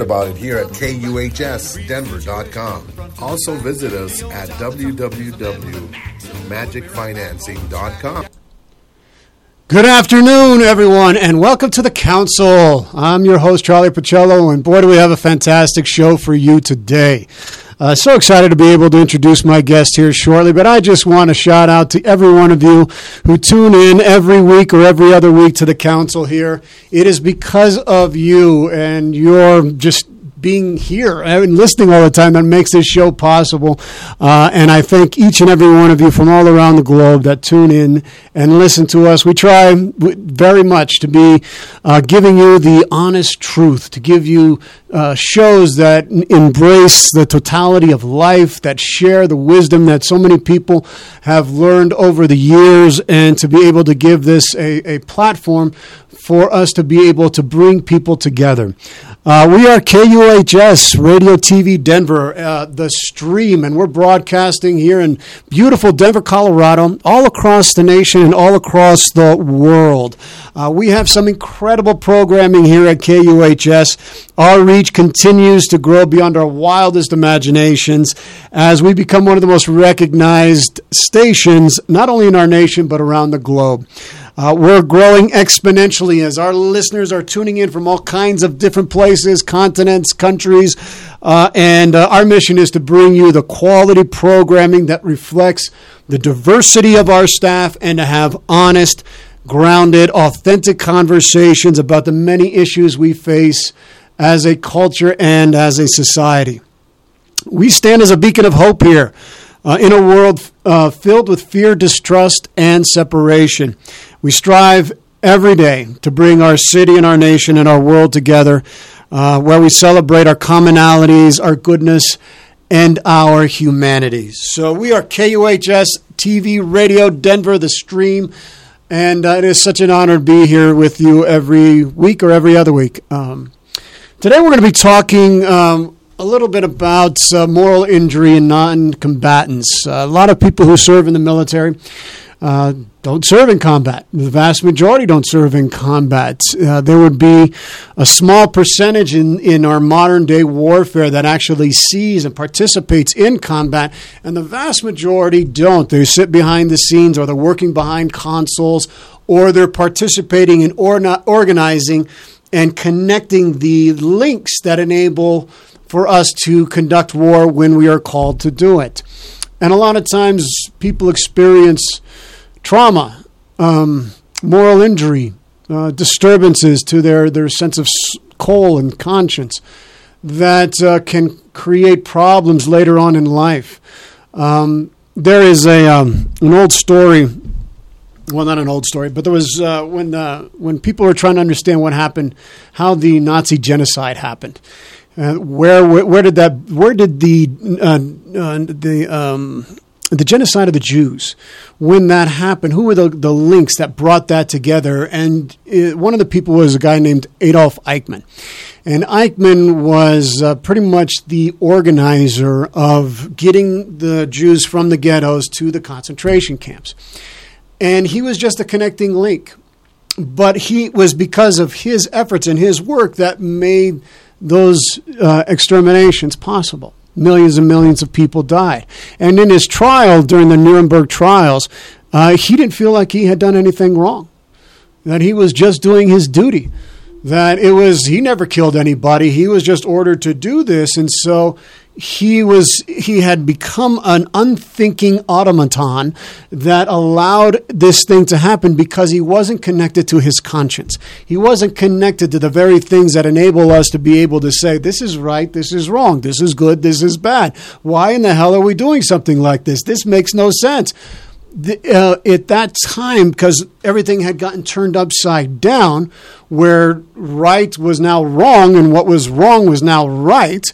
about it here at kuhsdenver.com. Also visit us at www.magicfinancing.com. Good afternoon, everyone, and welcome to the Council. I'm your host, Charlie Pacello, and boy, do we have a fantastic show for you today. Uh, so excited to be able to introduce my guest here shortly, but I just want to shout out to every one of you who tune in every week or every other week to the council here. It is because of you and your just being here and listening all the time that makes this show possible. Uh, and I thank each and every one of you from all around the globe that tune in and listen to us. We try very much to be uh, giving you the honest truth, to give you uh, shows that embrace the totality of life, that share the wisdom that so many people have learned over the years, and to be able to give this a, a platform for us to be able to bring people together. Uh, we are KUHS Radio TV Denver, uh, the stream, and we're broadcasting here in beautiful Denver, Colorado, all across the nation and all across the world. Uh, we have some incredible programming here at KUHS. Our reach continues to grow beyond our wildest imaginations as we become one of the most recognized stations, not only in our nation, but around the globe. Uh, we're growing exponentially as our listeners are tuning in from all kinds of different places, continents, countries. Uh, and uh, our mission is to bring you the quality programming that reflects the diversity of our staff and to have honest, grounded, authentic conversations about the many issues we face as a culture and as a society. We stand as a beacon of hope here. Uh, in a world uh, filled with fear, distrust, and separation. We strive every day to bring our city and our nation and our world together, uh, where we celebrate our commonalities, our goodness, and our humanity. So we are KUHS TV Radio Denver, the stream. And uh, it is such an honor to be here with you every week or every other week. Um, today we're going to be talking um, a little bit about uh, moral injury in non combatants. Uh, a lot of people who serve in the military uh, don't serve in combat. The vast majority don't serve in combat. Uh, there would be a small percentage in, in our modern day warfare that actually sees and participates in combat, and the vast majority don't. They sit behind the scenes or they're working behind consoles or they're participating in or organizing and connecting the links that enable for us to conduct war when we are called to do it. And a lot of times people experience trauma, um, moral injury, uh, disturbances to their, their sense of soul and conscience that uh, can create problems later on in life. Um, there is a um, an old story. Well, not an old story, but there was uh, when uh, when people were trying to understand what happened, how the Nazi genocide happened, uh, where, where, where did that where did the uh, uh, the um, the genocide of the Jews, when that happened, who were the, the links that brought that together? And it, one of the people was a guy named Adolf Eichmann. And Eichmann was uh, pretty much the organizer of getting the Jews from the ghettos to the concentration camps. And he was just a connecting link. But he was because of his efforts and his work that made those uh, exterminations possible millions and millions of people died. And in his trial, during the Nuremberg trials, uh, he didn't feel like he had done anything wrong, that he was just doing his duty. That it was, he never killed anybody. He was just ordered to do this. And so he was he had become an unthinking automaton that allowed this thing to happen because he wasn't connected to his conscience he wasn't connected to the very things that enable us to be able to say this is right this is wrong this is good this is bad why in the hell are we doing something like this this makes no sense the, uh, at that time, because everything had gotten turned upside down, where right was now wrong and what was wrong was now right,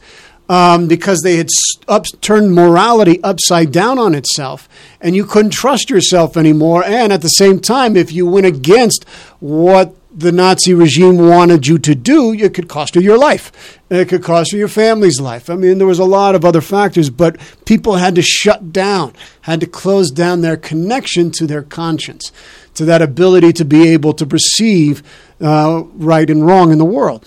um, because they had up, turned morality upside down on itself, and you couldn't trust yourself anymore. And at the same time, if you went against what the Nazi regime wanted you to do, it could cost you your life. It could cost you your family's life. I mean, there was a lot of other factors, but people had to shut down, had to close down their connection to their conscience, to that ability to be able to perceive uh, right and wrong in the world.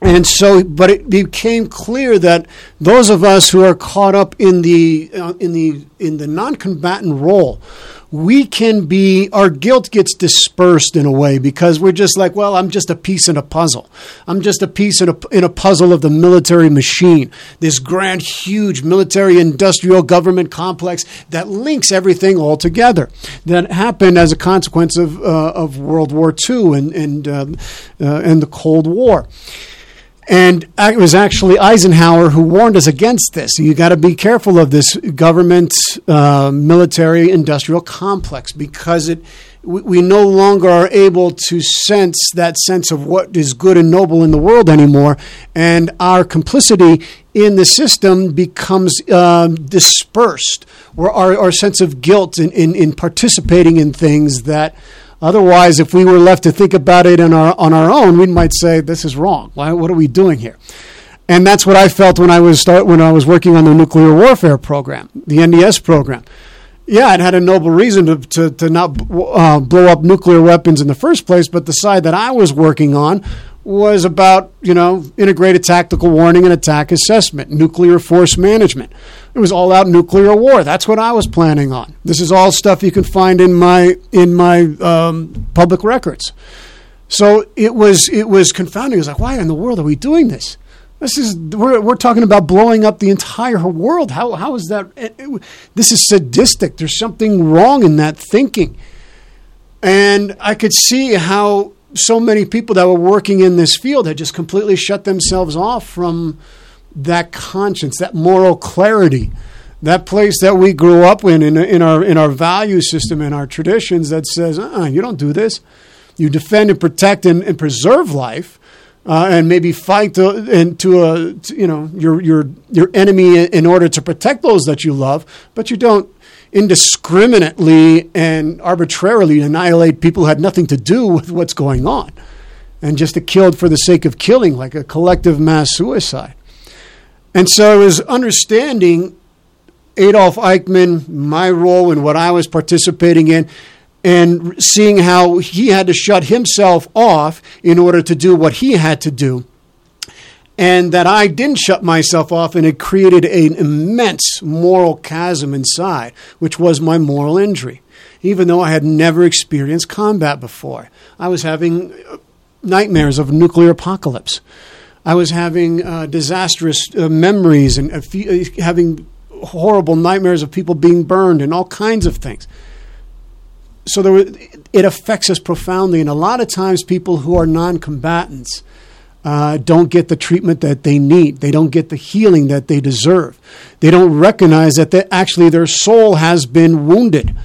And so, but it became clear that those of us who are caught up in the uh, in the in the non-combatant role, we can be our guilt gets dispersed in a way because we're just like, well, I'm just a piece in a puzzle. I'm just a piece in a in a puzzle of the military machine. This grand, huge military industrial government complex that links everything all together. That happened as a consequence of uh, of World War II and and um, uh, and the Cold War. And it was actually Eisenhower who warned us against this. You got to be careful of this government uh, military industrial complex because it we, we no longer are able to sense that sense of what is good and noble in the world anymore, and our complicity in the system becomes um, dispersed, or our, our sense of guilt in, in, in participating in things that Otherwise, if we were left to think about it on our, on our own, we might say, this is wrong. Why, what are we doing here? And that's what I felt when I was start, when I was working on the nuclear warfare program, the NDS program. Yeah, it had a noble reason to, to, to not uh, blow up nuclear weapons in the first place, but the side that I was working on was about, you know, integrated tactical warning and attack assessment, nuclear force management. It was all out nuclear war. That's what I was planning on. This is all stuff you can find in my in my um, public records. So it was it was confounding. It was like, why in the world are we doing this? This is we're we're talking about blowing up the entire world. How how is that? It, it, this is sadistic. There's something wrong in that thinking. And I could see how so many people that were working in this field had just completely shut themselves off from that conscience, that moral clarity, that place that we grew up in, in, in our in our value system, in our traditions, that says, uh-uh, you don't do this. You defend and protect and, and preserve life, uh, and maybe fight to, and to a to, you know your your your enemy in order to protect those that you love, but you don't indiscriminately and arbitrarily annihilate people who had nothing to do with what's going on and just to kill for the sake of killing, like a collective mass suicide. And so I was understanding Adolf Eichmann, my role and what I was participating in, and seeing how he had to shut himself off in order to do what he had to do and that I didn't shut myself off, and it created an immense moral chasm inside, which was my moral injury. Even though I had never experienced combat before, I was having uh, nightmares of nuclear apocalypse. I was having uh, disastrous uh, memories and uh, having horrible nightmares of people being burned and all kinds of things. So there, it affects us profoundly, and a lot of times people who are non-combatants uh, don't get the treatment that they need. They don't get the healing that they deserve. They don't recognize that they, actually their soul has been wounded.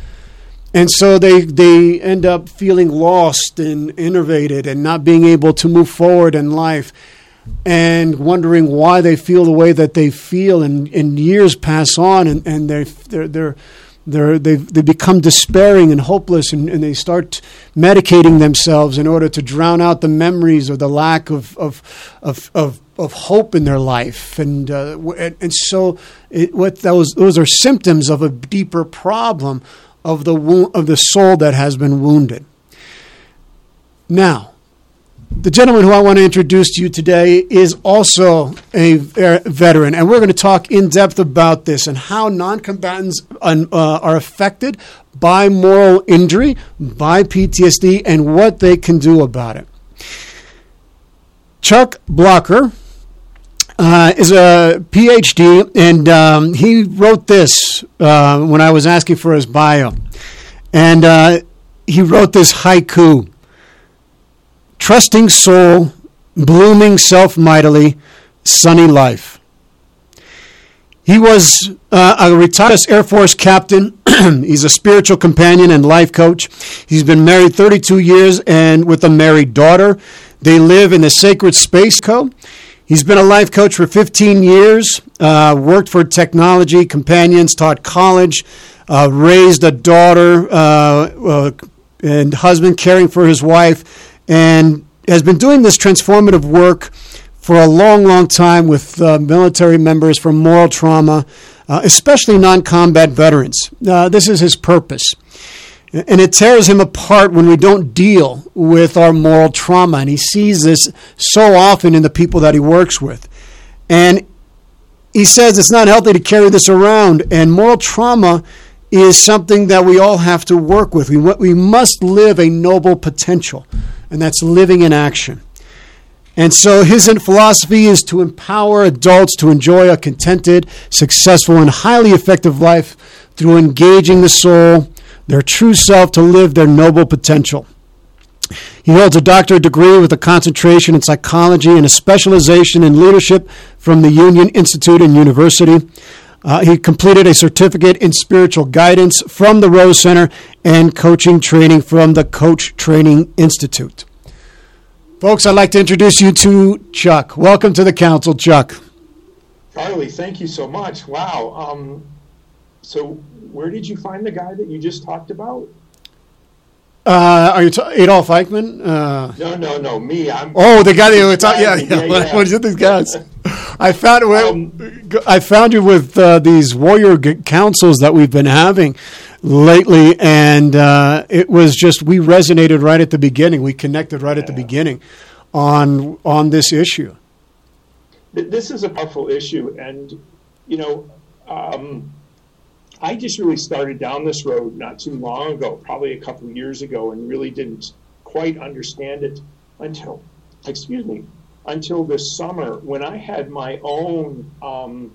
And so they, they end up feeling lost and innervated and not being able to move forward in life and wondering why they feel the way that they feel. And, and years pass on and, and they're, they're, they're they're, they they become despairing and hopeless, and, and, they start medicating themselves in order to drown out the memories or the lack of, of, of, of, of hope in their life. And, uh, and, and, so it, what those, those are symptoms of a deeper problem of the, wo- of the soul that has been wounded. Now, the gentleman who I want to introduce to you today is also a veteran, and we're going to talk in depth about this and how non combatants uh, are affected by moral injury, by PTSD, and what they can do about it. Chuck Blocher uh, is a PhD, and um, he wrote this uh, when I was asking for his bio. And uh, he wrote this haiku trusting soul, blooming self mightily, sunny life. He was uh, a retired Air Force captain. He's a spiritual companion and life coach. He's been married 32 years and with a married daughter. They live in the Sacred Space Co. He's been a life coach for 15 years, uh, worked for technology companions, taught college, uh, raised a daughter uh, uh, and husband, caring for his wife, and has been doing this transformative work for a long, long time with uh, military members from moral trauma, uh, especially non combat veterans. Uh, this is his purpose. And it tears him apart when we don't deal with our moral trauma. And he sees this so often in the people that he works with. And he says it's not healthy to carry this around. And moral trauma is something that we all have to work with. We, we must live a noble potential, and that's living in action. And so his philosophy is to empower adults to enjoy a contented, successful, and highly effective life through engaging the soul, their true self, to live their noble potential. He holds a doctorate degree with a concentration in psychology and a specialization in leadership from the Union Institute and University. Uh, he completed a certificate in spiritual guidance from the Rose Center and coaching training from the Coach Training Institute. Folks, I'd like to introduce you to Chuck. Welcome to the council, Chuck. Charlie, thank you so much. Wow. Um, so, where did you find the guy that you just talked about? Uh, are you t- Adolf Eichmann? Uh, no, no, no. Me. I'm. Oh, the guy that you were talking. Yeah, yeah. yeah, yeah. What is it? These guys. I found. Um, I found you with uh, these warrior councils that we've been having lately, and uh, it was just we resonated right at the beginning. We connected right at the beginning on on this issue. This is a powerful issue, and you know. Um, I just really started down this road not too long ago, probably a couple years ago, and really didn't quite understand it until, excuse me, until this summer when I had my own um,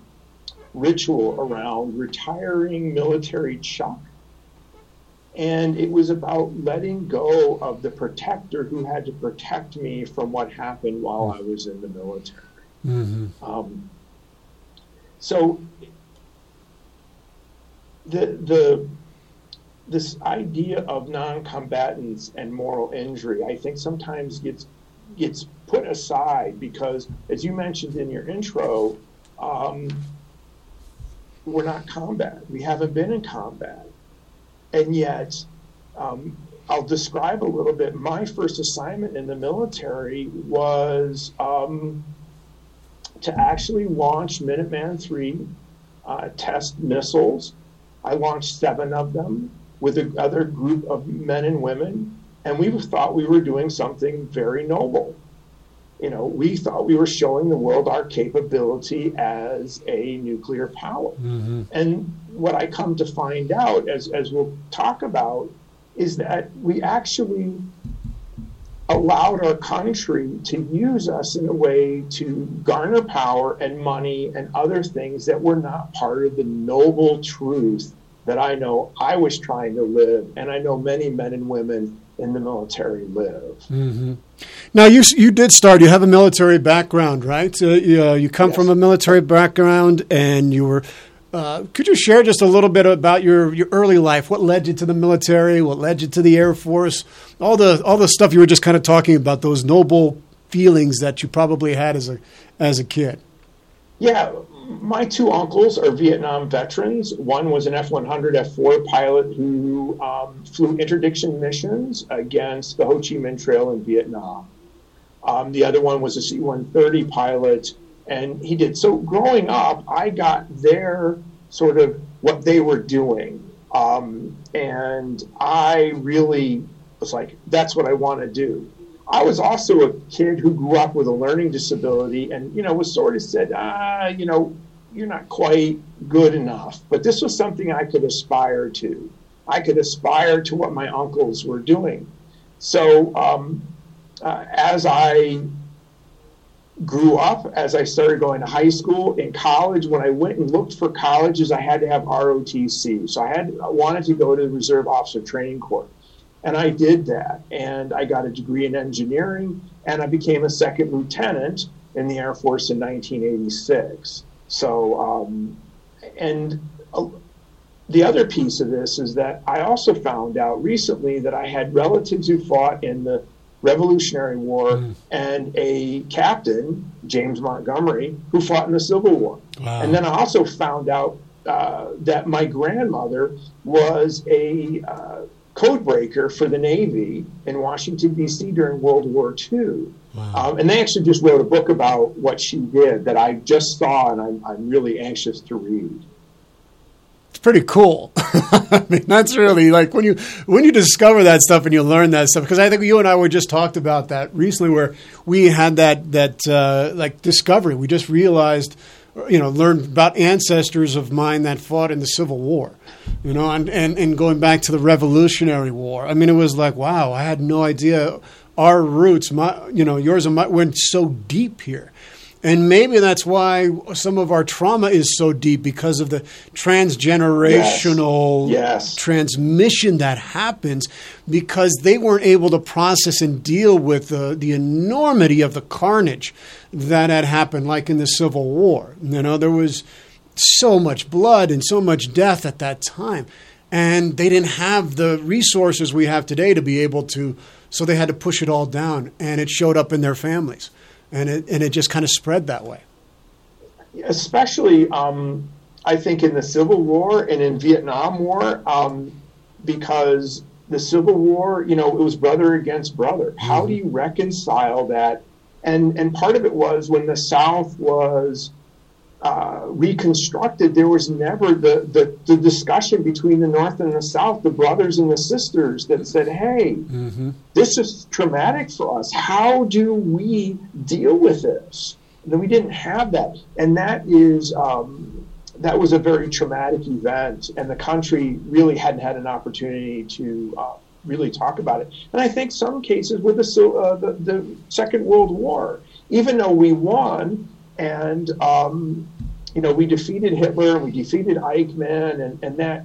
ritual around retiring military Chuck. And it was about letting go of the protector who had to protect me from what happened while I was in the military. Mm-hmm. Um, so the the this idea of non-combatants and moral injury, I think sometimes gets gets put aside because, as you mentioned in your intro, um, we're not combat. We haven't been in combat, and yet, um, I'll describe a little bit. My first assignment in the military was um, to actually launch Minuteman III uh, test missiles I launched seven of them with another group of men and women, and we thought we were doing something very noble. You know, we thought we were showing the world our capability as a nuclear power. Mm-hmm. And what I come to find out, as, as we'll talk about, is that we actually allowed our country to use us in a way to garner power and money and other things that were not part of the noble truth that I know I was trying to live, and I know many men and women in the military live. Mm-hmm. Now, you you did start. You have a military background, right? Uh, you, uh, you, come yes. from a military background, and you were. Uh, could you share just a little bit about your, your early life? What led you to the military? What led you to the Air Force? All the all the stuff you were just kind of talking about. Those noble feelings that you probably had as a as a kid. Yeah, my two uncles are Vietnam veterans. One was an F 100 F 4 pilot who um, flew interdiction missions against the Ho Chi Minh Trail in Vietnam. Um, the other one was a C 130 pilot, and he did. So growing up, I got their sort of what they were doing. Um, and I really was like, that's what I want to do. I was also a kid who grew up with a learning disability and, you know, was sort of said, ah, you know, you're not quite good enough. But this was something I could aspire to. I could aspire to what my uncles were doing. So um, uh, as I grew up, as I started going to high school, in college, when I went and looked for colleges, I had to have ROTC. So I had I wanted to go to the Reserve Officer Training Corps. And I did that. And I got a degree in engineering, and I became a second lieutenant in the Air Force in 1986. So, um, and uh, the other piece of this is that I also found out recently that I had relatives who fought in the Revolutionary War mm. and a captain, James Montgomery, who fought in the Civil War. Wow. And then I also found out uh, that my grandmother was a uh, code breaker for the Navy in Washington, D.C. during World War II. Wow. Um, and they actually just wrote a book about what she did that I just saw and I'm, I'm really anxious to read. it's pretty cool. I mean, that's really like when you when you discover that stuff and you learn that stuff. Because I think you and I were just talked about that recently, where we had that that uh, like discovery. We just realized, you know, learned about ancestors of mine that fought in the Civil War, you know, and and, and going back to the Revolutionary War. I mean, it was like, wow, I had no idea our roots, my you know, yours and mine went so deep here. And maybe that's why some of our trauma is so deep because of the transgenerational Yes. Yes. transmission that happens because they weren't able to process and deal with the, the enormity of the carnage that had happened, like in the Civil War. You know, there was so much blood and so much death at that time. And they didn't have the resources we have today to be able to, so they had to push it all down. And it showed up in their families. And it, and it just kind of spread that way. especially um, I think in the Civil War and in Vietnam War, um, because the Civil War, you know, it was brother against brother. How do you reconcile that? And and part of it was when the South was uh, reconstructed, there was never the, the the discussion between the North and the South, the brothers and the sisters that said, "Hey, this is traumatic for us. How do we deal with this?" That we didn't have that, and that is um, that was a very traumatic event, and the country really hadn't had an opportunity to uh, really talk about it. And I think some cases with the, uh, the the Second World War, even though we won, and um, you know we defeated Hitler we defeated Eichmann, and, and that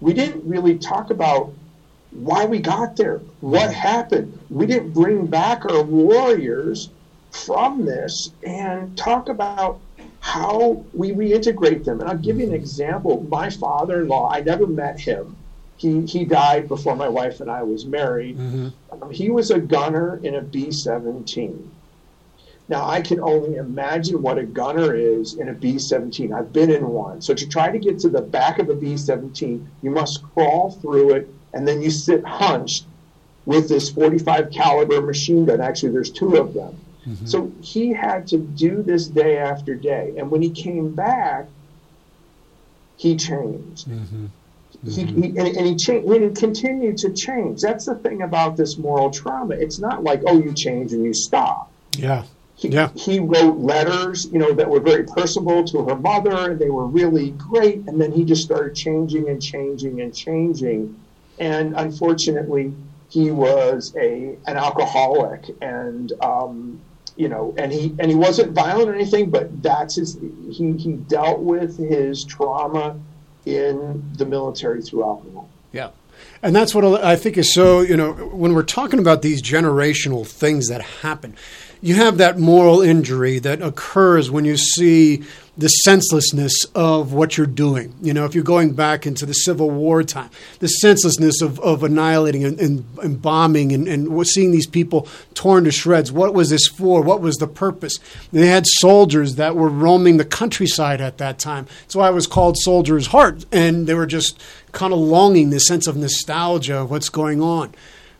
we didn't really talk about why we got there, what happened. We didn't bring back our warriors from this and talk about how we reintegrate them. And I'll give you an example. My father in law, I never met him. He, he died before my wife and I was married. Um, he was a gunner in a B 17. Now, I can only imagine what a gunner is in a B 17. I've been in one. So, to try to get to the back of a B 17, you must crawl through it and then you sit hunched with this 45 caliber machine gun. Actually, there's two of them. Mm-hmm. So he had to do this day after day. And when he came back, he changed. Mm-hmm. He, mm-hmm. he, and, and he changed, and he continued to change. That's the thing about this moral trauma. It's not like, oh, you change and you stop. Yeah. He, Yeah. he wrote letters, you know, that were very personable to her mother, and they were really great. And then he just started changing and changing and changing. And unfortunately, he was a an alcoholic, and um, you know, and he and he wasn't violent or anything, but that's his. He he dealt with his trauma in the military through alcohol. Yeah. And that's what I think is so, you know, when we're talking about these generational things that happen, you have that moral injury that occurs when you see the senselessness of what you're doing. You know, if you're going back into the Civil War time, the senselessness of, of annihilating and, and, and bombing and, and seeing these people torn to shreds. What was this for? What was the purpose? They had soldiers that were roaming the countryside at that time. That's why it was called Soldier's Heart. And they were just kind of longing this sense of nostalgia of what's going on.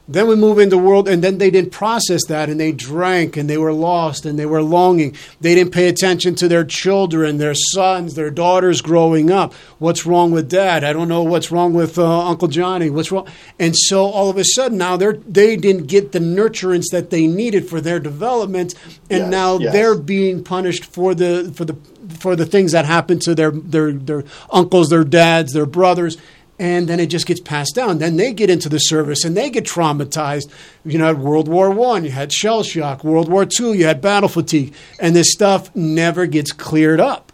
Then we move into world, and then they didn't process that, and they drank, and they were lost, and they were longing. They didn't pay attention to their children, their sons, their daughters growing up. What's wrong with dad? I don't know what's wrong with uh, Uncle Johnny. What's wrong? And so all of a sudden now they're they didn't get the nurturance that they needed for their development, and Yes, now yes. they're being punished for the for the for the things that happened to their their their uncles, their dads, their brothers. And then it just gets passed down. Then they get into the service and they get traumatized. You know, World War One, you had shell shock. World War Two, you had battle fatigue, and this stuff never gets cleared up.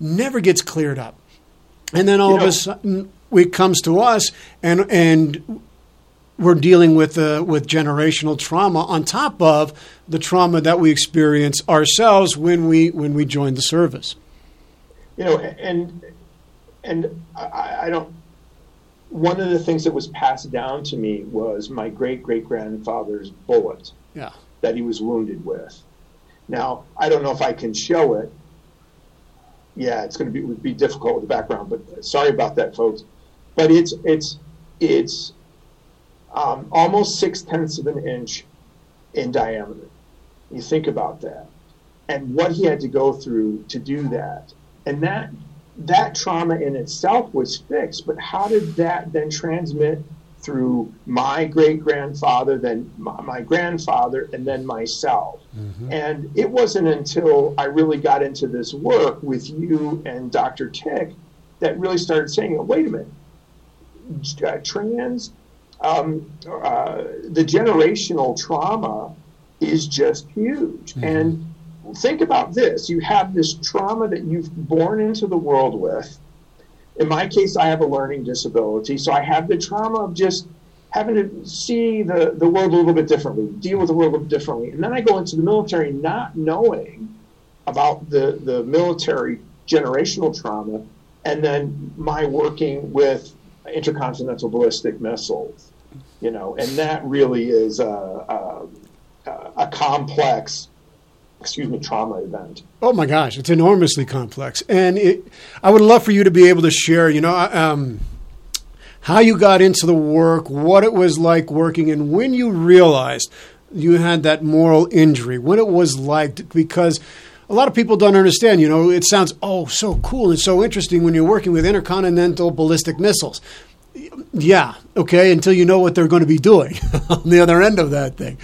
Never gets cleared up. And then all You of know- a sudden, it comes to us, and and we're dealing with uh, with generational trauma on top of the trauma that we experience ourselves when we when we join the service. you know, and and I, I don't. One of the things that was passed down to me was my great great grandfather's bullet Yeah, that he was wounded with. Now I don't know if I can show it. Yeah, it's going to be would be difficult with the background, but sorry about that, folks. But it's it's it's um, almost six tenths of an inch in diameter. You think about that, and what he had to go through to do that, and that that trauma in itself was fixed, but how did that then transmit through my great grandfather, then my, my, grandfather, and then myself? Mm-hmm. And it wasn't until I really got into this work with you and Dr. Tick that really started saying, oh, wait a minute, uh, trans, um, uh, the generational trauma is just huge. Mm-hmm. And think about this you have this trauma that you've born into the world with. In my case, I have a learning disability, so I have the trauma of just having to see the, the world a little bit differently, deal with the world a little differently. And then I go into the military not knowing about the, the military generational trauma, and then my working with intercontinental ballistic missiles, you know, and that really is a, a, a complex excuse me, trauma event. Oh my gosh, it's enormously complex, and it, I would love for you to be able to share, you know, um, how you got into the work, what it was like working, and when you realized you had that moral injury, what it was like, because a lot of people don't understand. You know, it sounds oh so cool and so interesting when you're working with intercontinental ballistic missiles. Yeah, okay, until you know what they're going to be doing on the other end of that thing.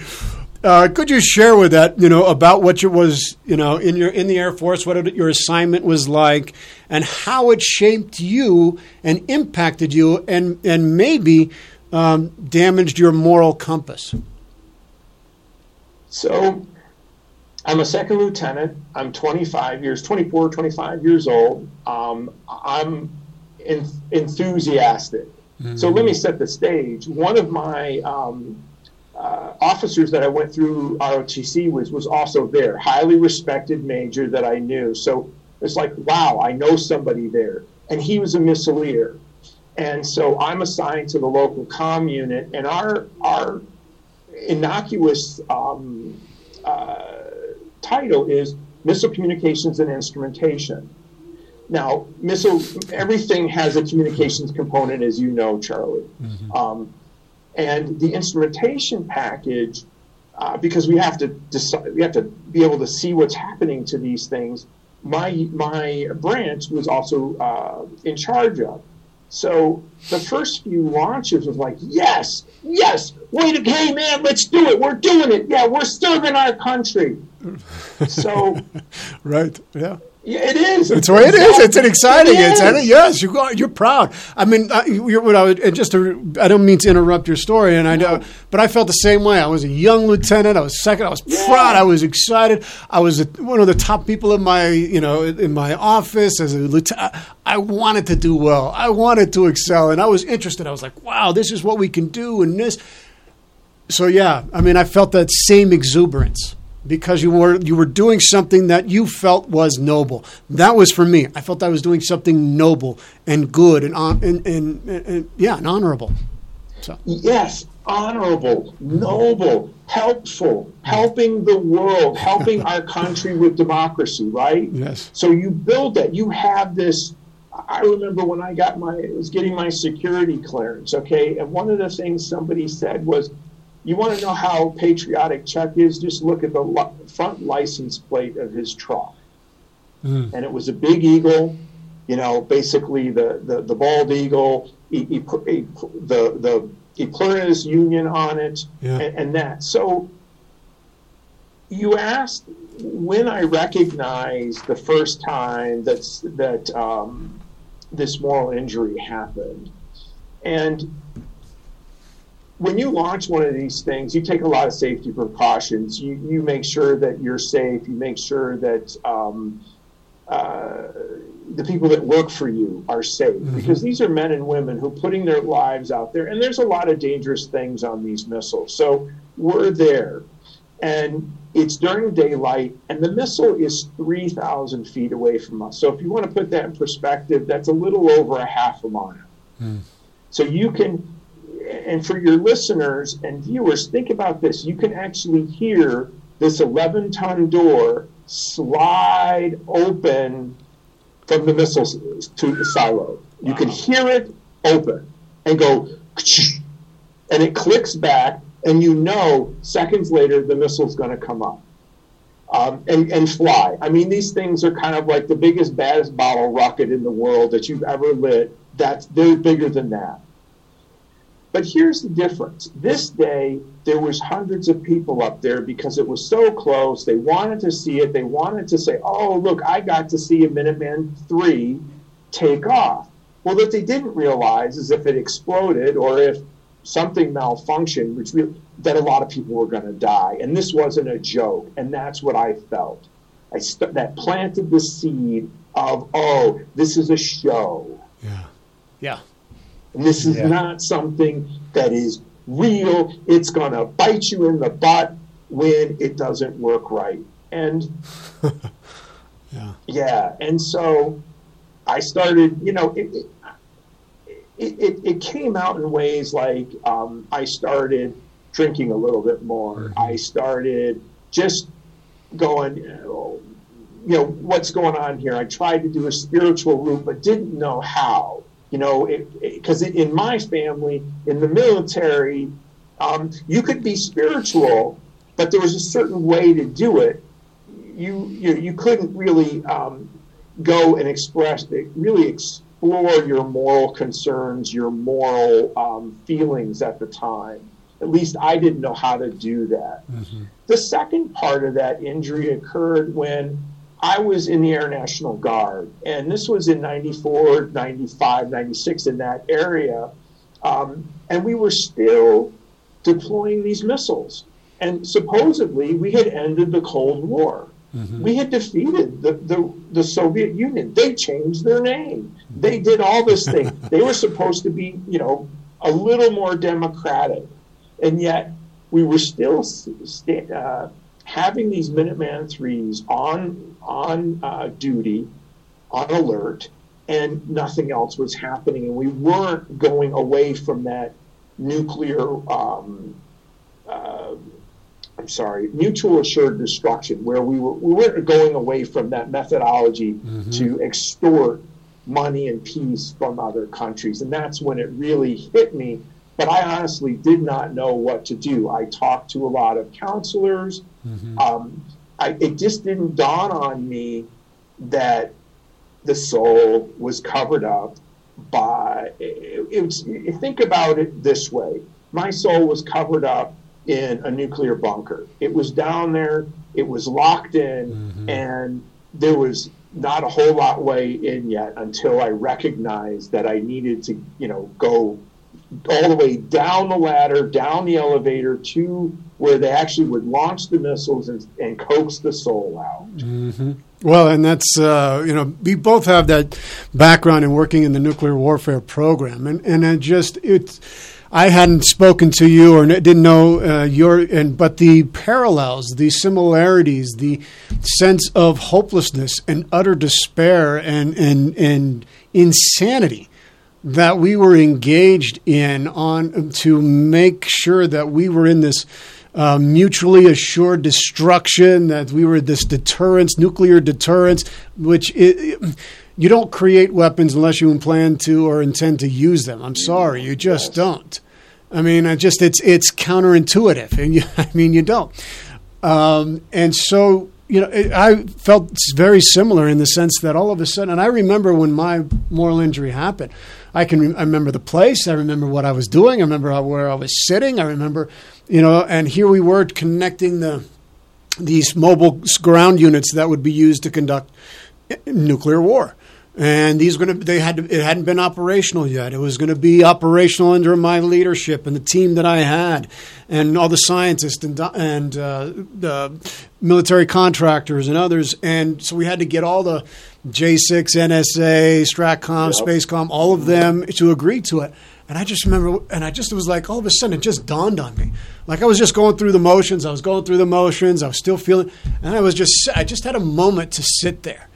Uh, could you share with that, you know, about what it was, you know, in your in the Air Force, what it, your assignment was like, and how it shaped you and impacted you, and and maybe um, damaged your moral compass? So, I'm a second lieutenant. I'm 25 years, 24, 25 years old. Um, I'm in, enthusiastic. Mm-hmm. So let me set the stage. One of my um, uh, officers that I went through ROTC was was also there, highly respected major that I knew. So it's like, wow, I know somebody there, and he was a missileer, and so I'm assigned to the local com unit, and our our innocuous um, uh, title is missile communications and instrumentation. Now, missile everything has a communications component, as you know, Charlie. Mm-hmm. Um, and the instrumentation package, uh, because we have to decide, we have to be able to see what's happening to these things. My my branch was also uh, in charge of. So the first few launches was like, yes, yes, wait, a hey man, let's do it. We're doing it. Yeah, we're serving our country. So, right, yeah. Yeah, it is. It's the way it is. It's an exciting. It it's and yes, you are, you're proud. I mean, you're, what I would, just to, I don't mean to interrupt your story, and I know, but I felt the same way. I was a young lieutenant. I was second. I was yeah. proud. I was excited. I was a, one of the top people in my, you know, in my office as a lieutenant. I wanted to do well. I wanted to excel, and I was interested. I was like, wow, this is what we can do, and this. So yeah, I mean, I felt that same exuberance because you were you were doing something that you felt was noble. That was for me. I felt I was doing something noble and good and and, and, and yeah, and honorable. So yes, honorable, noble, helpful, helping the world, helping our country with democracy, right? Yes. So you build that. You have this I remember when I got my was getting my security clearance, okay? And one of the things somebody said was you want to know how patriotic Chuck is? Just look at the front license plate of his truck. Mm. And it was a big eagle, you know, basically the, the, the bald eagle, he, he put he, the, the, he put his union on it yeah. and, and that. So you asked when I recognized the first time that's, that um, this moral injury happened. And when you launch one of these things, you take a lot of safety precautions. You, you make sure that you're safe. You make sure that um, uh, the people that work for you are safe mm-hmm. because these are men and women who are putting their lives out there. And there's a lot of dangerous things on these missiles. So we're there. And it's during daylight, and the missile is 3,000 feet away from us. So if you want to put that in perspective, that's a little over a half a mile. Mm. So you can and for your listeners and viewers, think about this. You can actually hear this 11 ton door slide open from the missile to the silo. You can hear it open and go, and it clicks back, and you know seconds later the missile's going to come up. um, and, and fly. I mean, these things are kind of like the biggest, baddest bottle rocket in the world that you've ever lit. That's they're bigger than that. But here's the difference. This day, there was hundreds of people up there because it was so close. They wanted to see it. They wanted to say, "Oh, look, I got to see a Minuteman three take off." Well, what they didn't realize is if it exploded or if something malfunctioned, which really, that a lot of people were going to die, and this wasn't a joke. And that's what I felt. I st- that planted the seed of, "Oh, this is a show." Yeah. Yeah. And this is Yeah. not something that is real. It's going to bite you in the butt when it doesn't work right. And Yeah. yeah, and so I started, you know, it, it, it, it came out in ways like um, I started drinking a little bit more. I started just going, you know, you know, what's going on here? I tried to do a spiritual route, but didn't know how. You know, because in my family, in the military, um, you could be spiritual, but there was a certain way to do it. You you, you couldn't really um, go and express, really explore your moral concerns, your moral um, feelings at the time. At least I didn't know how to do that. The second part of that injury occurred when I was in the Air National Guard, and this was in 94, 95, 96, in that area. Um, and we were still deploying these missiles. And supposedly we had ended the Cold War. We had defeated the, the, the Soviet Union. They changed their name. They did all this thing. they were supposed to be, you know, a little more democratic. And yet we were still sta- uh, having these Minuteman threes on on uh, duty, on alert, and nothing else was happening, and we weren't going away from that nuclear. Um, uh, I'm sorry, mutual assured destruction, where we were we weren't going away from that methodology to extort money and peace from other countries, and that's when it really hit me. But I honestly did not know what to do. I talked to a lot of counselors. Um, I, it just didn't dawn on me that the soul was covered up by. It, it was, think about it this way: my soul was covered up in a nuclear bunker. It was down there. It was locked in, and there was not a whole lot way in yet until I recognized that I needed to, you know, go all the way down the ladder, down the elevator to where they actually would launch the missiles and, and coax the soul out. Well, and that's uh, you know we both have that background in working in the nuclear warfare program, and and it just it's I hadn't spoken to you or didn't know uh, your and but the parallels, the similarities, the sense of hopelessness and utter despair and and and insanity that we were engaged in on to make sure that we were in this uh, mutually assured destruction, that we were this deterrence, nuclear deterrence, which it, you don't create weapons unless you plan to or intend to use them. I'm sorry, you just don't. I mean, I just it's it's counterintuitive, and you, I mean you don't. Um, and so you know, it, I felt very similar in the sense that all of a sudden, and I remember when my moral injury happened. I can re- I remember the place. I remember what I was doing. I remember how, where I was sitting. I remember, you know, and here we were connecting the these mobile ground units that would be used to conduct eh, nuclear war. And these going to they had to, it hadn't been operational yet. It was going to be operational under my leadership and the team that I had, and all the scientists and and uh, the military contractors and others. And so we had to get all the J6, NSA, Stratcom, Yep. Spacecom, all of them to agree to it. And I just remember, and I just it was like all of a sudden it just dawned on me, like I was just going through the motions. I was going through the motions. I was still feeling, and I was just I just had a moment to sit there,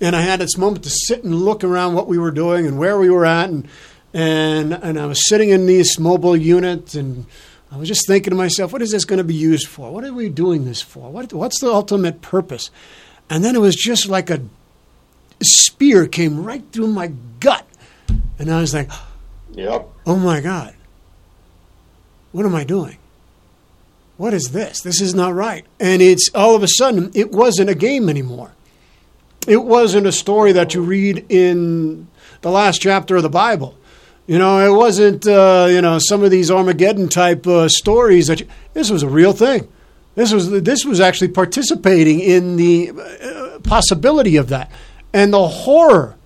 and I had this moment to sit and look around what we were doing and where we were at, and and and I was sitting in these mobile units, and I was just thinking to myself, what is this going to be used for? What are we doing this for? What what's the ultimate purpose? And then it was just like a spear came right through my gut, and I was like Yep. oh my God, what am I doing? what is this? This is not right. And it's all of a sudden, it wasn't a game anymore. It wasn't a story that you read in the last chapter of the Bible. You know, it wasn't, uh, you know, some of these Armageddon type uh, stories that you, this was a real thing. This was, this was actually participating in the uh, possibility of that. And the horror,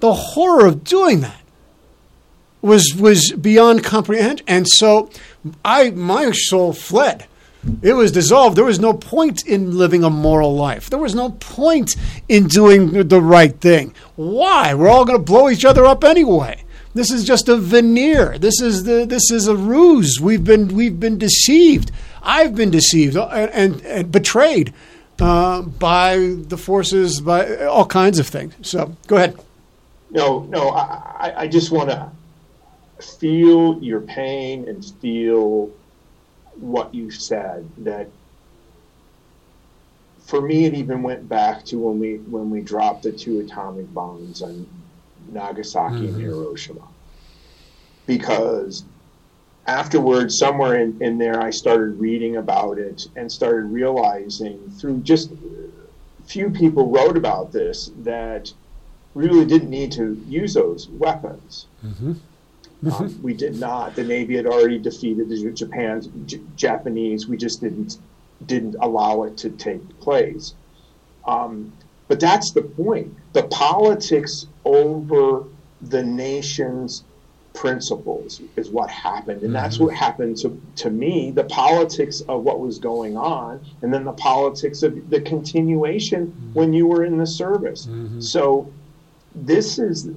the horror of doing that was was beyond comprehension. And so I my soul fled. It was dissolved. There was no point in living a moral life. There was no point in doing the right thing. Why? We're all going to blow each other up anyway. This is just a veneer. This is the this is a ruse. We've been we've been deceived. I've been deceived and, and, and betrayed uh, by the forces, by all kinds of things. So go ahead. No, no. I, I just want to feel your pain and feel what you said that for me it even went back to when we when we dropped the two atomic bombs on Nagasaki mm-hmm. and Hiroshima because afterwards somewhere in, in there I started reading about it and started realizing through just few people wrote about this that we really didn't need to use those weapons. Mm-hmm. Um, we did not. The Navy had already defeated the Japan's J- Japanese. We just didn't didn't allow it to take place. Um, but that's the point. The politics over the nation's principles is what happened. And that's mm-hmm. what happened to, to me the politics of what was going on, and then the politics of the continuation mm-hmm. when you were in the service. Mm-hmm. So, this is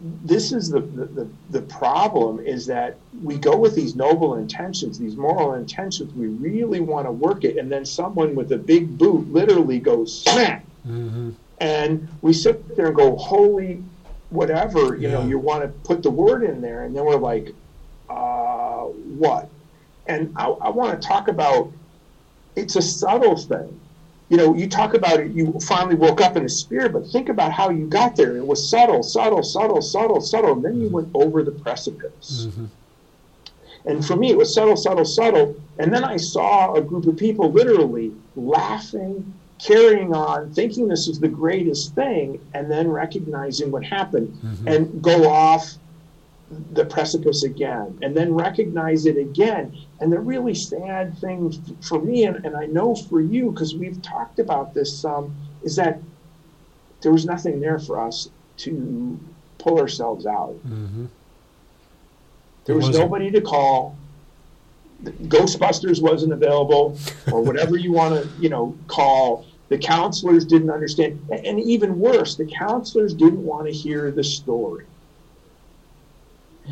this is the, the, the problem is that we go with these noble intentions, these moral intentions. We really want to work it, and then someone with a big boot literally goes smack, mm-hmm. and we sit there and go, "Holy, whatever!" You yeah. know, you want to put the word in there, and then we're like, uh, "What?" And I, I want to talk about. It's a subtle thing you know, you talk about it, you finally woke up in a spirit, but think about how you got there. It was subtle, subtle, subtle, subtle, subtle, and then you went over the precipice. Mm-hmm. And for me, it was subtle, subtle, subtle. And then I saw a group of people literally laughing, carrying on, thinking this is the greatest thing, and then recognizing what happened mm-hmm. and go off the precipice again and then recognize it again. And the really sad thing for me, and, and I know for you, because we've talked about this some, is that there was nothing there for us to pull ourselves out. Mm-hmm. There was nobody to call. Ghostbusters wasn't available, or whatever you want to, you know, call. The counselors didn't understand, and even worse, the counselors didn't want to hear the story.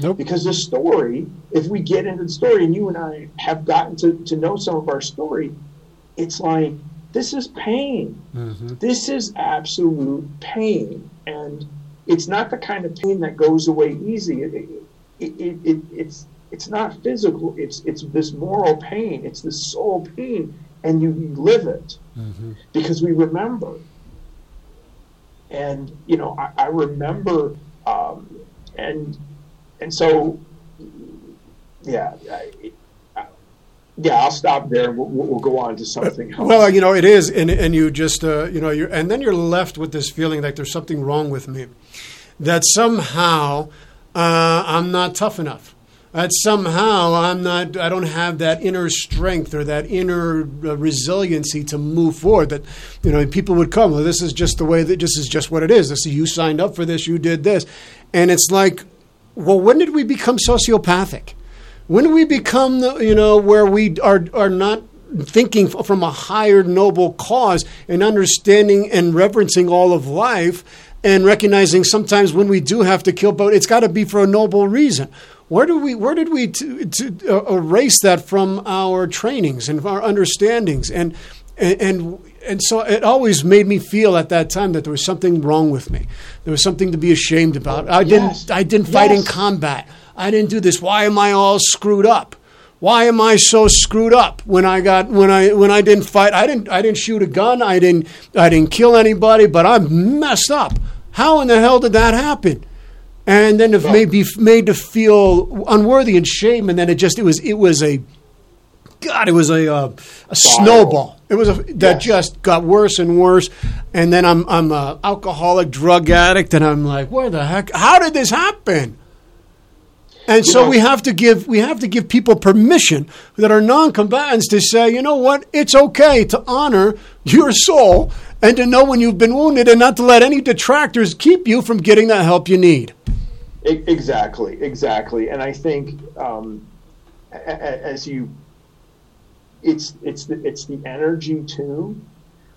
Nope. Because the story, if we get into the story and you and I have gotten to, to know some of our story, it's like, this is pain. Mm-hmm. This is absolute pain. And it's not the kind of pain that goes away easy. It, it, it, it, it's, it's not physical, it's, it's this moral pain, it's this soul pain, and you live it mm-hmm. because we remember. And, you know, I, I remember, um, and and so, yeah, I, yeah, I'll stop there. We'll, we'll, go on to something else. Well, you know, it is, and and you just, uh, you know, you and then you're left with this feeling like there's something wrong with me, that somehow uh, I'm not tough enough. That somehow I'm not, I don't have that inner strength or that inner uh, resiliency to move forward. That you know, people would come. Well, this is just the way that this is just what it is. This is you signed up for this, you did this, and it's like well, when did we become sociopathic? When did we become, you know, where we are, are not thinking from a higher noble cause and understanding and reverencing all of life and recognizing sometimes when we do have to kill, but it's got to be for a noble reason. Where did we where did we t- t- uh, erase that from our trainings and our understandings and and, and and so it always made me feel at that time that there was something wrong with me. There was something to be ashamed about. I didn't I didn't fight yes. in combat. I didn't do this. Why am I all screwed up? Why am I so screwed up when I got when I when I didn't fight? I didn't I didn't shoot a gun. I didn't I didn't kill anybody, but I'm messed up. How in the hell did that happen? And then it made me made to feel unworthy and shame, and then it just it was it was a God, it was a uh, a snowball. It was a that Yes. just got worse and worse. And then I'm I'm a alcoholic drug addict, and I'm like, where the heck? How did this happen? And so know- we have to give we have to give people permission that are non-combatants to say, you know what, it's okay to honor your soul and to know when you've been wounded, and not to let any detractors keep you from getting the help you need. Exactly, exactly, and I think um, as you, it's it's the it's the energy too.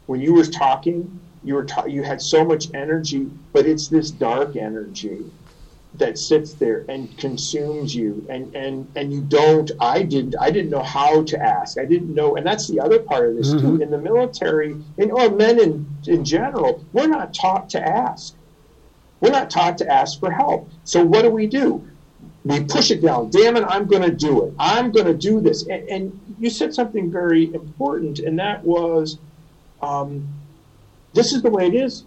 When you were talking, you were ta- you had so much energy, but it's this dark energy that sits there and consumes you, and and and you don't. I didn't. I didn't know how to ask. I didn't know, and that's the other part of this too. Mm-hmm. In the military, and or men in in general, we're not taught to ask. We're not taught to ask for help. So what do we do? We push it down. Damn it, I'm going to do it. I'm going to do this. And, and you said something very important, and that was um, this is the way it is,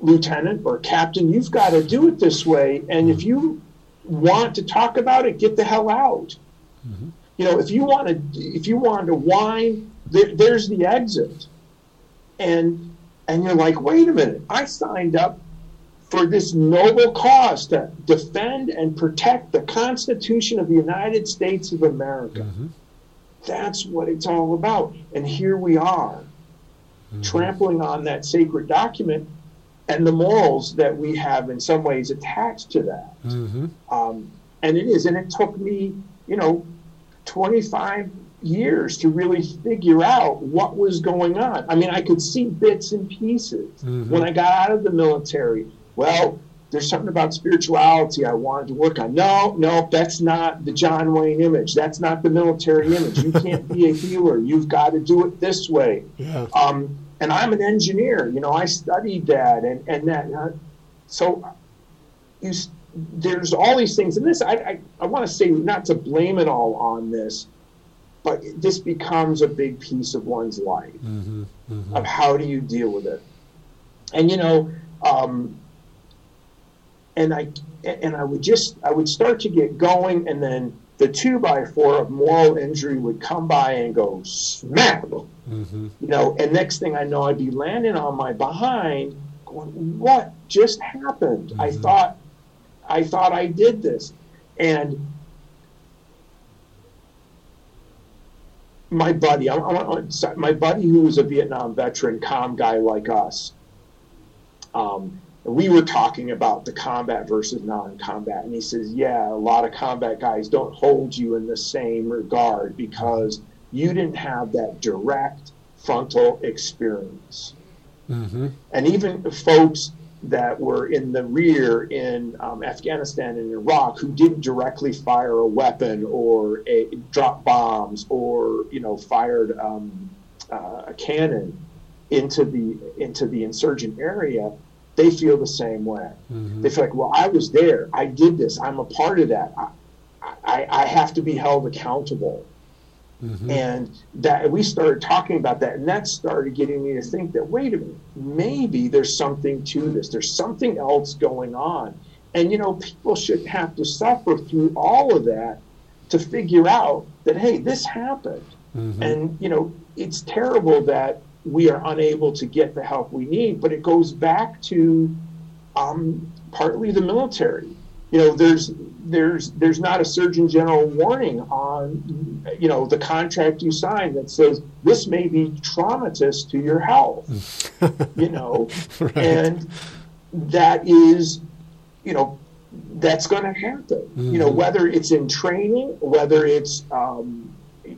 Lieutenant or Captain. You've got to do it this way. And if you want to talk about it, get the hell out. You know, if you want to, if you want to whine, there, there's the exit. And and you're like, wait a minute, I signed up for this noble cause to defend and protect the Constitution of the United States of America. Mm-hmm. That's what it's all about. And here we are, mm-hmm. trampling on that sacred document and the morals that we have in some ways attached to that. Mm-hmm. Um, and it is. And it took me, you know, 25 years to really figure out what was going on. I mean, I could see bits and pieces when I got out of the military. Well, there's something about spirituality I wanted to work on. No, no, that's not the John Wayne image. That's not the military image. You can't be a healer. You've got to do it this way. Yeah. Um, and I'm an engineer. You know, I studied that and and that. uh, so you, there's all these things, and this I I, I want to say not to blame it all on this, but this becomes a big piece of one's life of how do you deal with it, and you know. Um, and I and I would just I would start to get going, and then the two by four of moral injury would come by and go smack, you know. And next thing I know, I'd be landing on my behind, going, "What just happened? I thought I thought I did this," and my buddy, I, I- my buddy who was a Vietnam veteran, calm guy like us. Um, we were talking about the combat versus non-combat, and he says, "Yeah, a lot of combat guys don't hold you in the same regard because you didn't have that direct frontal experience." And even folks that were in the rear in um, Afghanistan and Iraq who didn't directly fire a weapon or a, drop bombs or you know fired um, uh, a cannon into the into the insurgent area, they feel the same way. Mm-hmm. They feel like, well, I was there, I did this, I'm a part of that. I, I, I have to be held accountable. Mm-hmm. And that we started talking about that, and that started getting me to think that wait a minute, maybe there's something to this. There's something else going on, and you know, people shouldn't have to suffer through all of that to figure out that hey, this happened, mm-hmm. and you know, it's terrible that we are unable to get the help we need. But it goes back to um, partly the military. You know, there's there's there's not a Surgeon General warning on you know the contract you sign that says this may be traumatous to your health. you know, and that is you know that's going to happen. You know, whether it's in training, whether it's um,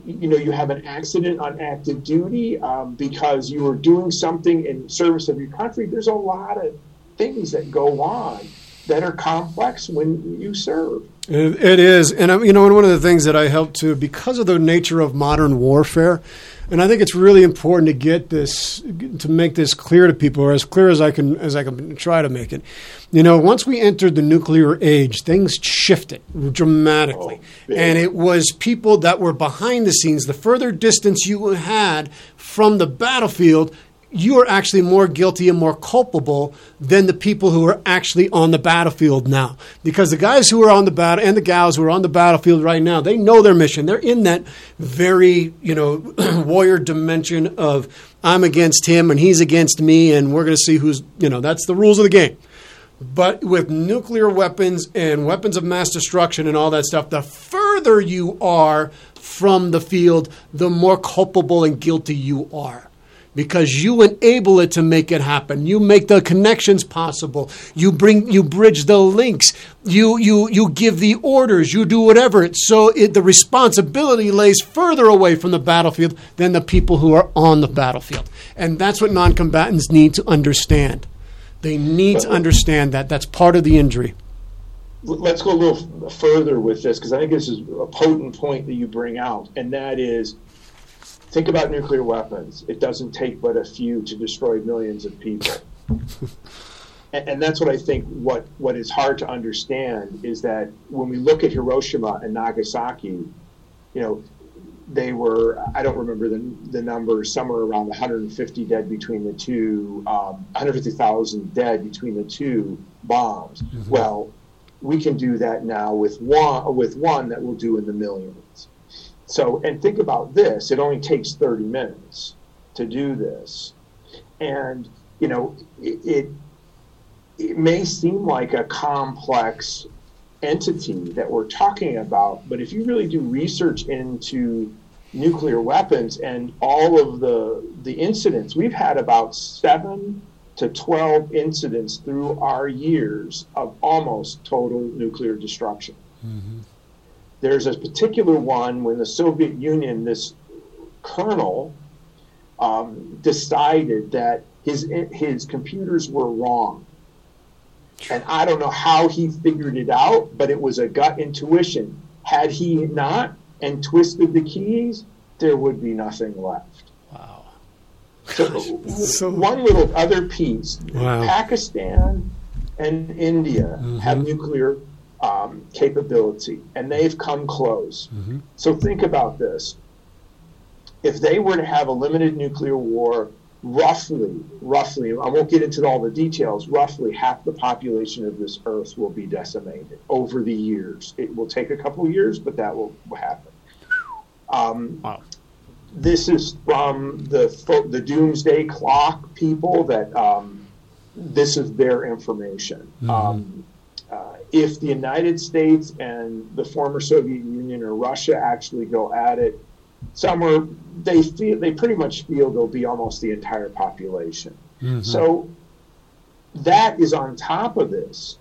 you know you have an accident on active duty um, because you were doing something in service of your country. There's a lot of things that go on that are complex when you serve. It, it is, and um, you know, and one of the things that I help to because of the nature of modern warfare, and I think it's really important to get this to make this clear to people, or as clear as I can as I can try to make it. You know, once we entered the nuclear age, things shifted dramatically, Oh, and it was people that were behind the scenes. The further distance you had from the battlefield, you are actually more guilty and more culpable than the people who are actually on the battlefield now. Because the guys who are on the battle and the gals who are on the battlefield right now, they know their mission. They're in that very, you know, warrior dimension of I'm against him and he's against me and we're going to see who's, you know, that's the rules of the game. But with nuclear weapons and weapons of mass destruction and all that stuff, the further you are from the field, the more culpable and guilty you are. Because you enable it to make it happen. You make the connections possible. You bring, you bridge the links. You, you, you give the orders. You do whatever. So it, the responsibility lays further away from the battlefield than the people who are on the battlefield. And that's what non-combatants need to understand. They need to understand that. That's part of the injury. Let's go a little further with this because I think this is a potent point that you bring out, and that is think about nuclear weapons. It doesn't take but a few to destroy millions of people. and, and that's what I think what, what is hard to understand is that when we look at Hiroshima and Nagasaki, you know, they were I don't remember the the number somewhere around 150 dead between the two um, 150,000 dead between the two bombs. Mm-hmm. Well, we can do that now with one with one that we'll do in the millions. So and think about this: it only takes 30 minutes to do this, and you know it, it, it may seem like a complex entity that we're talking about, but if you really do research into nuclear weapons and all of the the incidents, we've had about seven to 12 incidents through our years of almost total nuclear destruction. Mm-hmm. There's a particular one when the Soviet Union, this colonel, um, decided that his his computers were wrong. And I don't know how he figured it out, but it was a gut intuition. Had he not and twisted the keys, there would be nothing left. Wow. So, so one little other piece wow. Pakistan and India mm-hmm. have nuclear um, capability, and they've come close. Mm-hmm. So think about this. If they were to have a limited nuclear war roughly, roughly, I won't get into all the details, roughly half the population of this earth will be decimated over the years. It will take a couple of years, but that will happen. Um, wow. This is from the the Doomsday Clock people that um, this is their information. Mm-hmm. Um, if the United States and the former Soviet Union or Russia actually go at it, somewhere they feel they pretty much feel they'll be almost the entire population. Mm-hmm. So that is on top of this.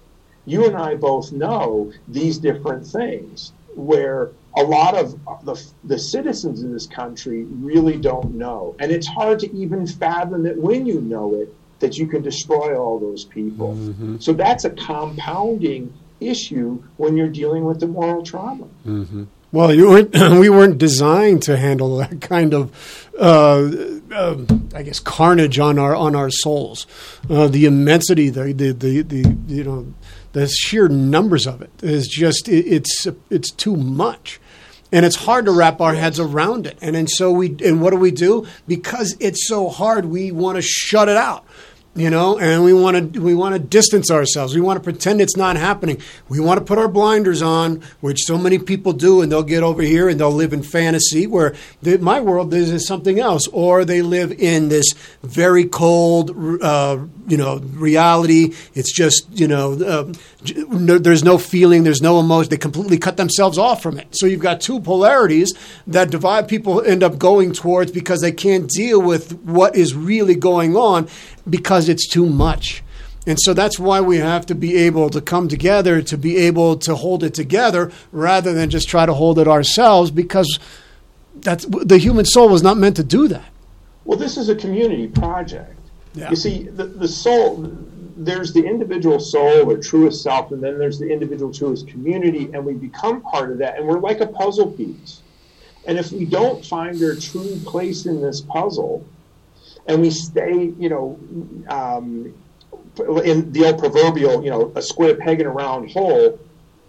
You and I both know these different things where a lot of the, the citizens in this country really don't know. And it's hard to even fathom it when you know it, that you can destroy all those people. Mm-hmm. So that's a compounding issue when you're dealing with the moral trauma. Mm-hmm. Well, you weren't, we weren't designed to handle that kind of, uh, uh, I guess, carnage on our on our souls. Uh, the immensity, the, the the the you know, the sheer numbers of it is just it, it's it's too much and it's hard to wrap our heads around it. And and so we and what do we do? Because it's so hard we want to shut it out you know, and we want to we want to distance ourselves. We want to pretend it's not happening. We want to put our blinders on, which so many people do, and they'll get over here and they'll live in fantasy where the, my world is something else, or they live in this very cold, uh, you know, reality. It's just you know, uh, no, there's no feeling, there's no emotion. They completely cut themselves off from it. So you've got two polarities that divide. People end up going towards because they can't deal with what is really going on because it's too much. And so that's why we have to be able to come together to be able to hold it together rather than just try to hold it ourselves because that's the human soul was not meant to do that. Well, this is a community project. Yeah. You see, the, the soul, there's the individual soul or truest self, and then there's the individual truest community, and we become part of that, and we're like a puzzle piece. And if we don't find our true place in this puzzle, and we stay, you know, um, in the old proverbial, you know, a square peg in a round hole,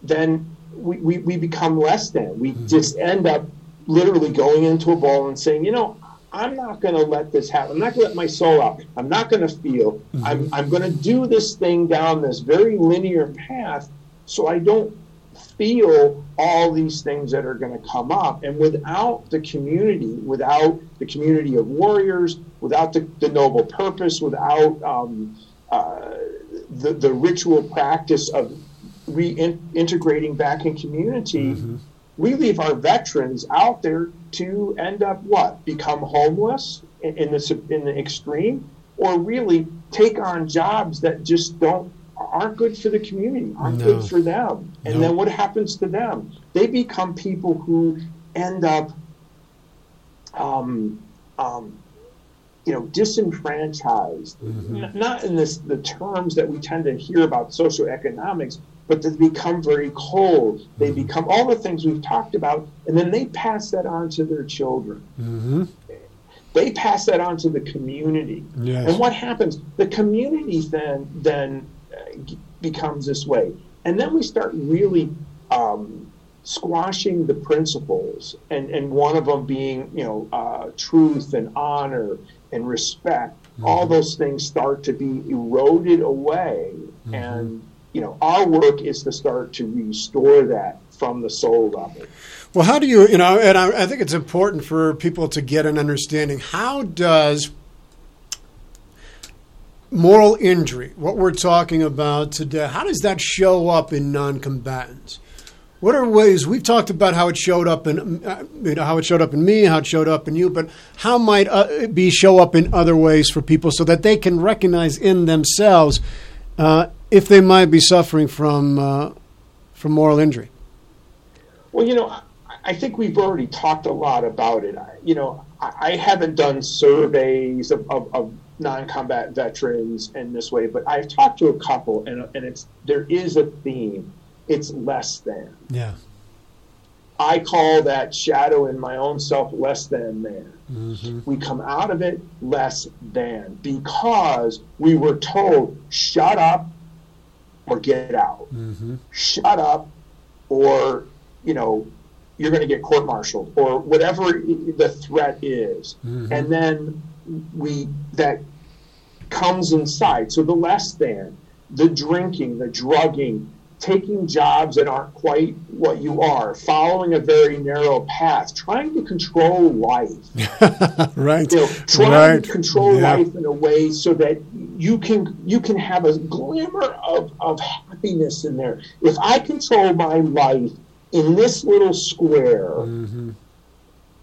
then we, we, we become less than. We mm-hmm. just end up literally going into a ball and saying, you know, I'm not going to let this happen. I'm not going to let my soul out. I'm not going to feel. Mm-hmm. I'm, I'm going to do this thing down this very linear path so I don't feel all these things that are going to come up. And without the community, without the community of warriors, without the, the noble purpose, without um, uh, the, the ritual practice of reintegrating back in community, mm-hmm. we leave our veterans out there to end up what? Become homeless in, in, the, in the extreme? Or really take on jobs that just don't aren't good for the community, aren't no. good for them. And no. then what happens to them? They become people who end up, um, um, you know, disenfranchised. Mm-hmm. Not in this, the terms that we tend to hear about socioeconomics, but they become very cold. They mm-hmm. become all the things we've talked about, and then they pass that on to their children. Mm-hmm. They pass that on to the community. Yes. And what happens? The community then then becomes this way. And then we start really um, squashing the principles, and, and one of them being, you know, uh, truth and honor and respect. Mm-hmm. All those things start to be eroded away. Mm-hmm. And, you know, our work is to start to restore that from the soul level. Well, how do you, you know, and I, I think it's important for people to get an understanding. How does moral injury, what we're talking about today, how does that show up in non-combatants? What are ways we've talked about how it showed up in uh, you know, how it showed up in me, how it showed up in you, but how might uh, it be show up in other ways for people so that they can recognize in themselves uh, if they might be suffering from uh, from moral injury? Well, you know, I think we've already talked a lot about it. You know, I haven't done surveys of, of, of non-combat veterans in this way, but I've talked to a couple, and and it's there is a theme. It's less than. Yeah. I call that shadow in my own self less than man. Mm-hmm. We come out of it less than because we were told shut up or get out. Mm-hmm. Shut up or you know you're going to get court-martialed or whatever the threat is. Mm-hmm. And then we that comes inside. So the less than, the drinking, the drugging, taking jobs that aren't quite what you are, following a very narrow path, trying to control life. right. You know, trying right. to control yeah. life in a way so that you can you can have a glimmer of, of happiness in there. If I control my life in this little square, mm-hmm.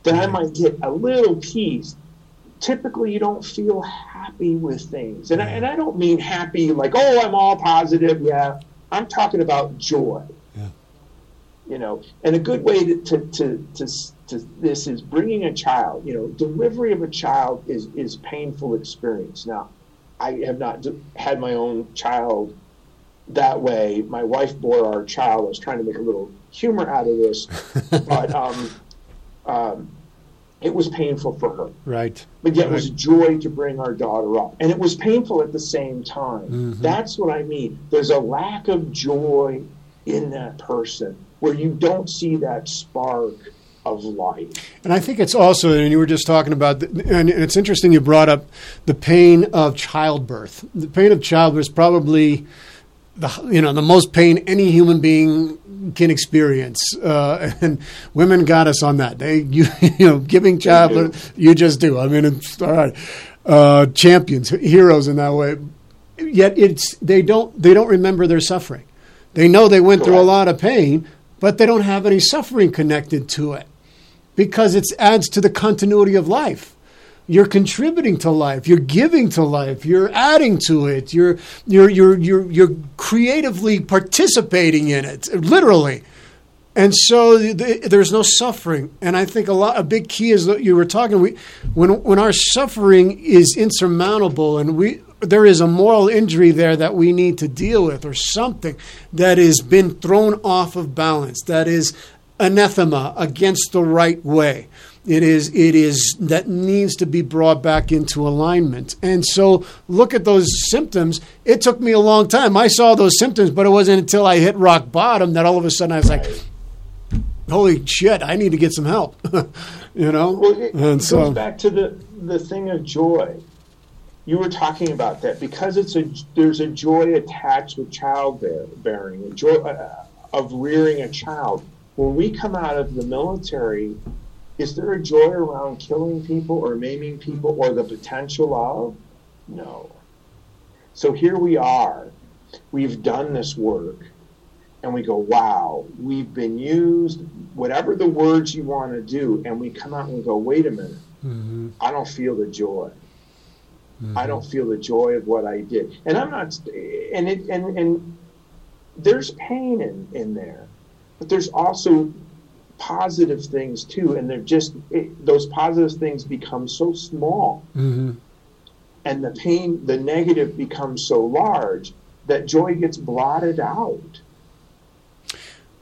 then I might get a little peace typically you don't feel happy with things. And I, and I don't mean happy like, oh, I'm all positive. Yeah. I'm talking about joy. Yeah. You know, and a good way to, to, to, to, to this is bringing a child, you know, delivery of a child is, is painful experience. Now, I have not had my own child that way. My wife bore our child. I was trying to make a little humor out of this, but um, um, it was painful for her. Right. But yet right. it was joy to bring our daughter up. And it was painful at the same time. Mm-hmm. That's what I mean. There's a lack of joy in that person where you don't see that spark of life. And I think it's also, and you were just talking about, and it's interesting you brought up the pain of childbirth. The pain of childbirth is probably the you know the most pain any human being can experience, uh, and women got us on that. They you you know giving childbirth, you just do. I mean, it's all right. Uh, champions, heroes in that way. Yet it's they don't they don't remember their suffering. They know they went through a lot of pain, but they don't have any suffering connected to it because it adds to the continuity of life you're contributing to life. You're giving to life. You're adding to it. You're you're you're you're, you're creatively participating in it literally. And so the, there's no suffering. And i think a lot a big key is that you were talking we when when our suffering is insurmountable and we there is a moral injury there that we need to deal with or something that has been thrown off of balance that is anathema against the right way it is it is that needs to be brought back into alignment. And so look at those symptoms. It took me a long time. I saw those symptoms, but it wasn't until I hit rock bottom that all of a sudden I was like, holy shit, I need to get some help. you know, Well, it and goes so back to the the thing of joy. You were talking about that because it's a there's a joy attached with childbearing, a joy uh, of rearing a child. When we come out of the military, is there a joy around killing people or maiming people or the potential of? No. So here we are. We've done this work and we go, wow, we've been used, whatever the words you want to do, and we come out and go, wait a minute, Mhm. I don't feel the joy. I don't feel the joy of what I did, and I'm not, and it, and and there's pain in in there, but there's also positive things too, and they're just it, those positive things become so small, Mhm. and the pain, the negative becomes so large that joy gets blotted out.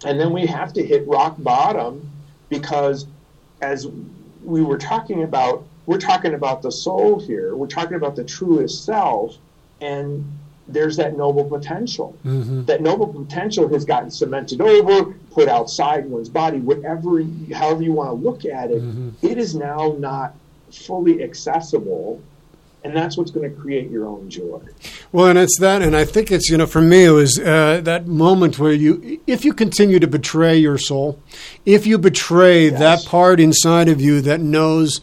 And then we have to hit rock bottom because, as we were talking about, we're talking about the soul here. We're talking about the truest self, and there's that noble potential. Mhm. That noble potential has gotten cemented over, put outside one's body, whatever, however you want to look at it. It is now not fully accessible, and that's what's going to create your own joy. Well, and it's that, and I think it's you know for me it was uh, that moment where you, if you continue to betray your soul, if you betray Yes. that part inside of you that knows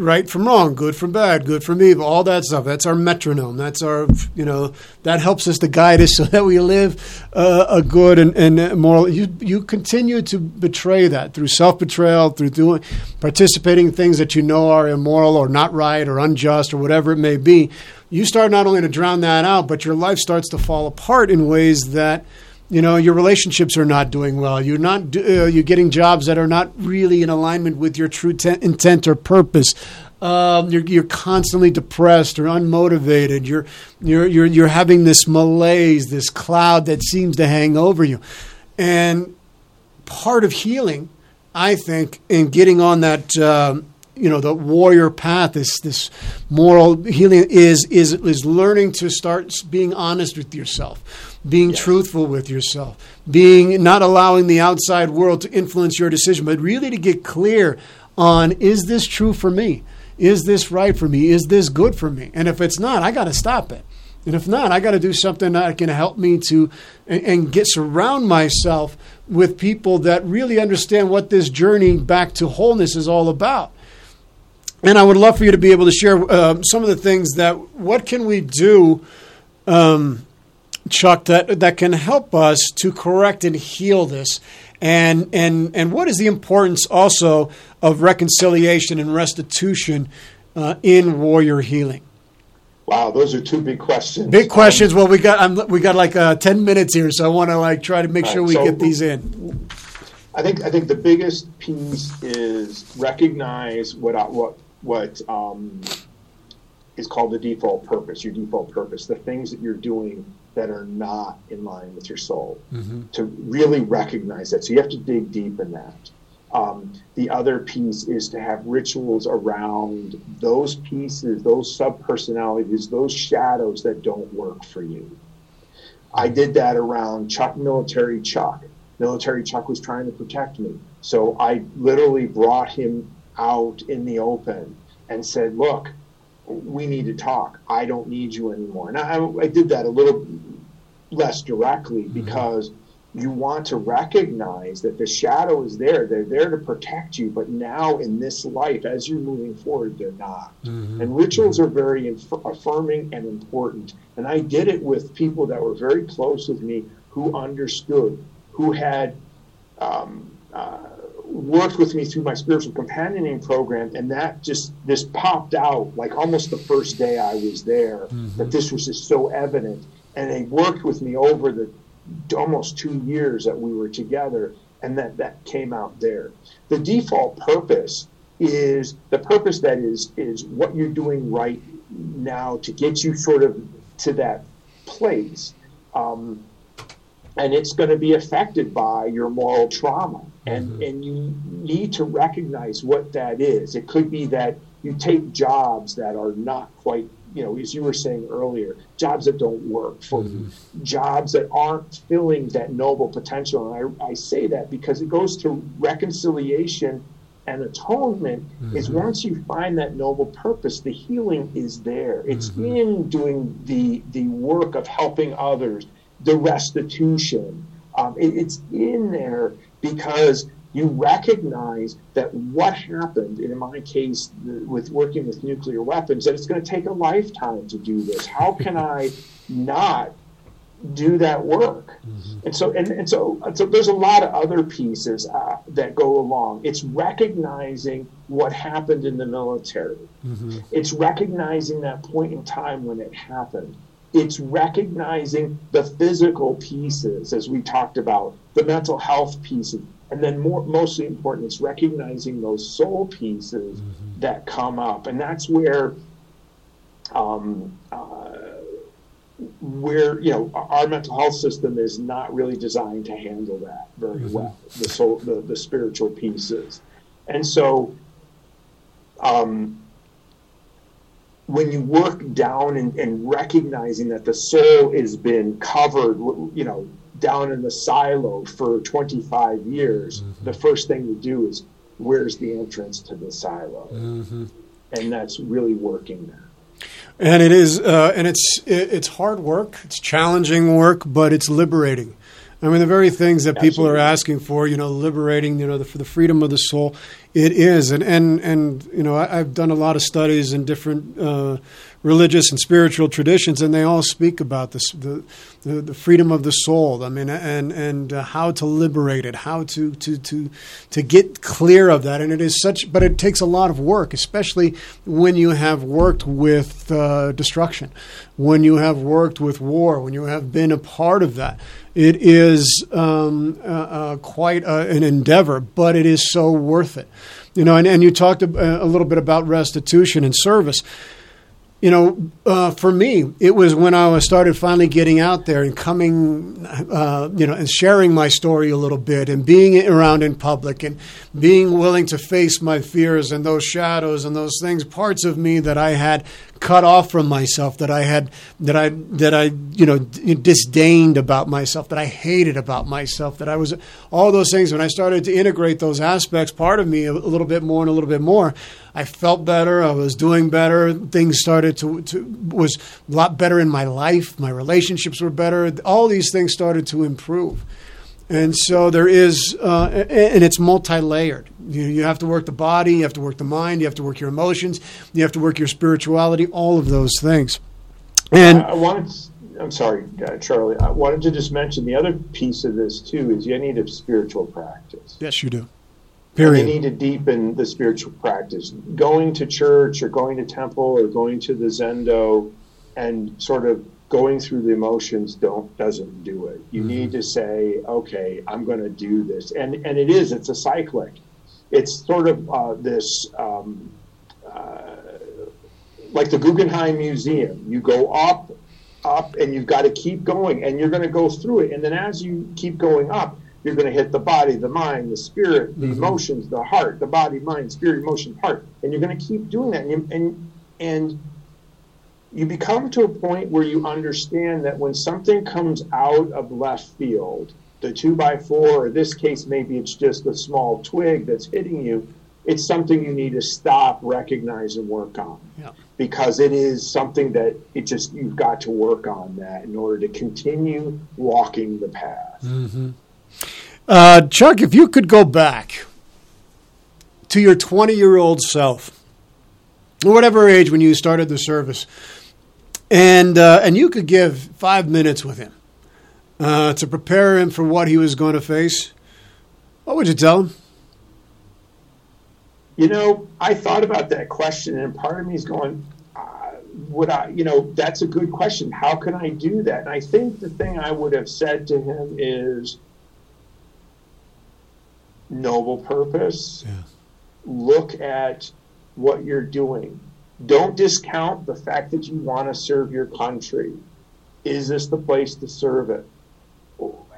right from wrong, good from bad, good from evil, all that stuff. That's our metronome. That's our you know that helps us to guide us so that we live uh, a good and, and moral. You you continue to betray that through self betrayal, through doing participating in things that you know are immoral or not right or unjust or whatever it may be. You start not only to drown that out, but your life starts to fall apart in ways that you know your relationships are not doing well. You're not uh, you're getting jobs that are not really in alignment with your true ten- intent or purpose. Um, you're, you're constantly depressed or unmotivated. You're, you're you're you're having this malaise this cloud that seems to hang over you. And part of healing i think in getting on that um, you know the warrior path this this moral healing is is is learning to start being honest with yourself being truthful with yourself being not allowing the outside world to influence your decision but really to get clear on is this true for me? Is this right for me? Is this good for me? And if it's not i got to stop it. And if not i got to do something that can help me to and, and get surround myself with people that really understand what this journey back to wholeness is all about. And I would love for you to be able to share um, some of the things that what can we do, um, Chuck, that that can help us to correct and heal this, and and and what is the importance also of reconciliation and restitution uh, in warrior healing? Wow, those are two big questions. Big questions. Well, we got I'm, we got like uh, ten minutes here, so I want to like try to make sure we so- get these in. I think I think the biggest piece is recognize what what what um, is called the default purpose, your default purpose, the things that you're doing that are not in line with your soul. To really recognize that, so you have to dig deep in that. Um, the other piece is to have rituals around those pieces, those subpersonalities, those shadows that don't work for you. I did that around Chuck, military Chuck. Military Chuck was trying to protect me. So I literally brought him out in the open and said, Look, we need to talk. I don't need you anymore. And I, I did that a little less directly because you want to recognize that the shadow is there. They're there to protect you, but now in this life, as you're moving forward, they're not. And rituals are very inf- affirming and important. And I did it with people that were very close with me who understood, who had um, uh, worked with me through my spiritual companioning program. And that just, this popped out like almost the first day I was there, that this was just so evident. And they worked with me over the almost two years that we were together, and that that came out there. The default purpose is the purpose that is is what you're doing right now to get you sort of to that place, um, and it's going to be affected by your moral trauma, and mm-hmm. and you need to recognize what that is. It could be that you take jobs that are not quite you know, as you were saying earlier, jobs that don't work, for mm-hmm. jobs that aren't filling that noble potential. And I, I say that because it goes to reconciliation and atonement is mm-hmm. once you find that noble purpose, the healing is there. It's in doing the the work of helping others, the restitution. Um, it- it's in there because you recognize that what happened, in my case, the, with working with nuclear weapons, that it's going to take a lifetime to do this. How can I not do that work? And so, and, and so, so, there's a lot of other pieces uh, that go along. It's recognizing what happened in the military. It's recognizing that point in time when it happened. It's recognizing the physical pieces, as we talked about, the mental health pieces, and then more, mostly important, it's recognizing those soul pieces that come up, and that's where, um, uh, where you know our mental health system is not really designed to handle that very well. The soul, the, the spiritual pieces, and so. Um, when you work down and, and recognizing that the soul has been covered, you know, down in the silo for 25 years, the first thing you do is where's the entrance to the silo? And that's really working there. And it is, uh, and it's it, it's hard work. It's challenging work, but it's liberating. I mean, the very things that people are asking for, you know, liberating, you know, the, for the freedom of the soul, it is. And and and you know, I, I've done a lot of studies in different uh, religious and spiritual traditions, and they all speak about this, the, the the freedom of the soul. I mean, and and uh, how to liberate it, how to to to to get clear of that. And it is such, but it takes a lot of work, especially when you have worked with uh, destruction, when you have worked with war, when you have been a part of that. It is um, uh, uh, quite uh, an endeavor, but it is so worth it. You know, and, and you talked a, a little bit about restitution and service you know, uh, for me, it was when I was started finally getting out there and coming, uh, you know, and sharing my story a little bit and being around in public and being willing to face my fears and those shadows and those things, parts of me that I had cut off from myself, that I had, that I, that I, you know, disdained about myself, that I hated about myself, that I was, all those things. When I started to integrate those aspects, part of me a little bit more and a little bit more, I felt better. I was doing better. Things started to, to was a lot better in my life. My relationships were better. All these things started to improve. And so there is, uh, and it's multi-layered. You, you have to work the body, you have to work the mind, you have to work your emotions, you have to work your spirituality, all of those things. And I wanted, I'm sorry, uh, Charlie, I wanted to just mention the other piece of this too is you need a spiritual practice. yes, you do. Period. You need to deepen the spiritual practice. Going to church or going to temple or going to the Zendo and sort of going through the emotions don't doesn't do it. You need to say, okay, I'm going to do this, and and it is. It's a cyclic. It's sort of uh, this. Um, uh, like the Guggenheim Museum, you go up, up, and you've got to keep going, and you're going to go through it. And then as you keep going up, you're going to hit the body, the mind, the spirit, the emotions, the heart, the body, mind, spirit, emotion, heart, and you're going to keep doing that. And and and you become to a point where you understand that when something comes out of left field, the two by four, or this case, maybe it's just a small twig that's hitting you, it's something you need to stop, recognize, and work on. Yeah. Because it is something that it just, you've got to work on that in order to continue walking the path. Uh, Chuck, if you could go back to your 20 year old self, or whatever age when you started the service, and, uh, and you could give five minutes with him uh, to prepare him for what he was going to face, what would you tell him? You know, I thought about that question, and part of me is going, uh, would I, you know, that's a good question. How can I do that? And I think the thing I would have said to him is noble purpose. Yeah. Look at what you're doing. Don't discount the fact that you want to serve your country. Is this the place to serve it?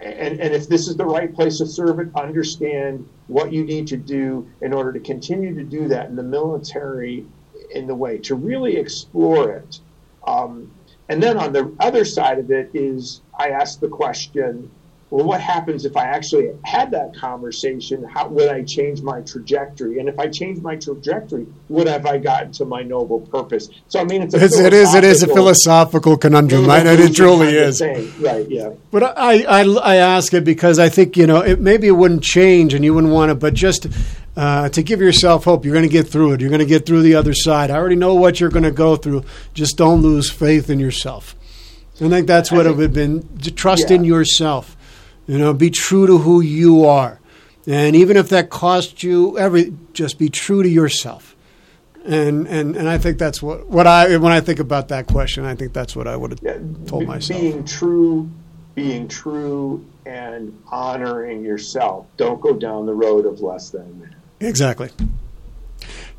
and, and if this is the right place to serve it, understand what you need to do in order to continue to do that in the military in the way to really explore it. Um, and then on the other side of it is I ask the question, well, what happens if I actually had that conversation? How would I change my trajectory? And if I change my trajectory, would have I gotten to my noble purpose? So I mean, it's a It's, it is it is a philosophical conundrum. I, it truly is. thing. Right? Yeah. But I, I, I ask it because I think you know it, maybe it wouldn't change and you wouldn't want to, but just uh, to give yourself hope, you're going to get through it. You're going to get through the other side. I already know what you're going to go through. Just don't lose faith in yourself. I think that's what I it would have been. Trust Yeah. in yourself. You know, be true to who you are, and even if that costs you every, just be true to yourself. And and and I think that's what what I when I think about that question, I think that's what I would have Yeah, told myself. Being true, being true, and honoring yourself. Don't go down the road of less than. Exactly.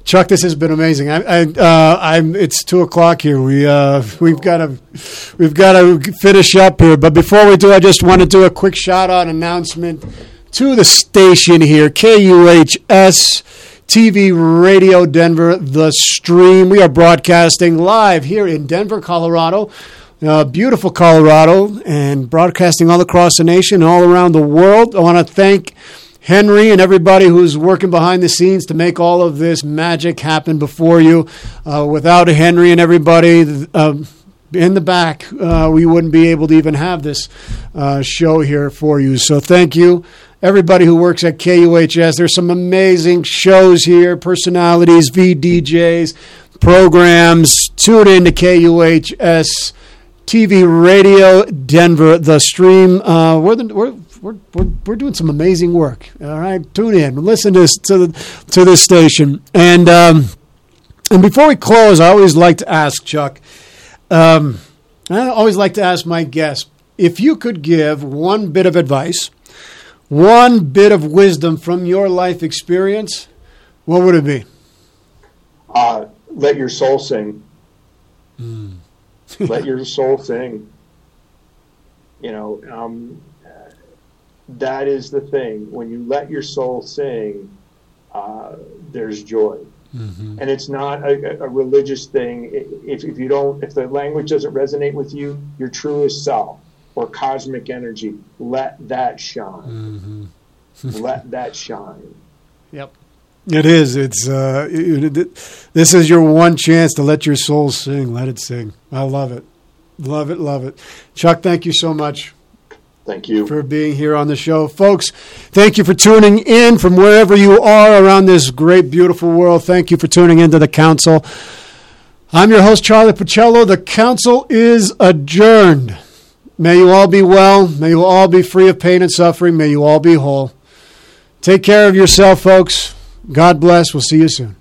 Chuck, this has been amazing. I, I, uh, I'm. It's two o'clock here. We uh, we've got to we've got to finish up here. But before we do, I just want to do a quick shout out announcement to the station here, KUHS TV Radio Denver, the stream. We are broadcasting live here in Denver, Colorado. Uh, beautiful Colorado, and broadcasting all across the nation, all around the world. I want to thank Henry and everybody who's working behind the scenes to make all of this magic happen before you. Uh, without Henry and everybody uh, in the back, uh, we wouldn't be able to even have this uh, show here for you. So thank you. Everybody who works at KUHS, there's some amazing shows here, personalities, VDJs, programs. Tune in to KUHS TV Radio Denver, the stream. Uh, we're, the, we're, we're, we're, we're doing some amazing work. All right, tune in, listen to this, to, the, to this station. And, um, and before we close, I always like to ask Chuck, um, I always like to ask my guests if you could give one bit of advice, one bit of wisdom from your life experience, what would it be? Uh, let your soul sing. Hmm. let your soul sing. You know, um, that is the thing. When you let your soul sing, uh, there's joy. Mm-hmm. And it's not a, a religious thing. If, if you don't, if the language doesn't resonate with you, your truest self or cosmic energy, let that shine. Mm-hmm. let that shine. Yep. It is. It's uh, it, it, this is your one chance to let your soul sing. Let it sing. I love it. Love it. Love it. Chuck, thank you so much Thank you. for being here on the show. Folks, thank you for tuning in from wherever you are around this great, beautiful world. Thank you for tuning into the council. I'm your host, Charlie Pacello. The council is adjourned. May you all be well. May you all be free of pain and suffering. May you all be whole. Take care of yourself, folks. God bless. We'll see you soon.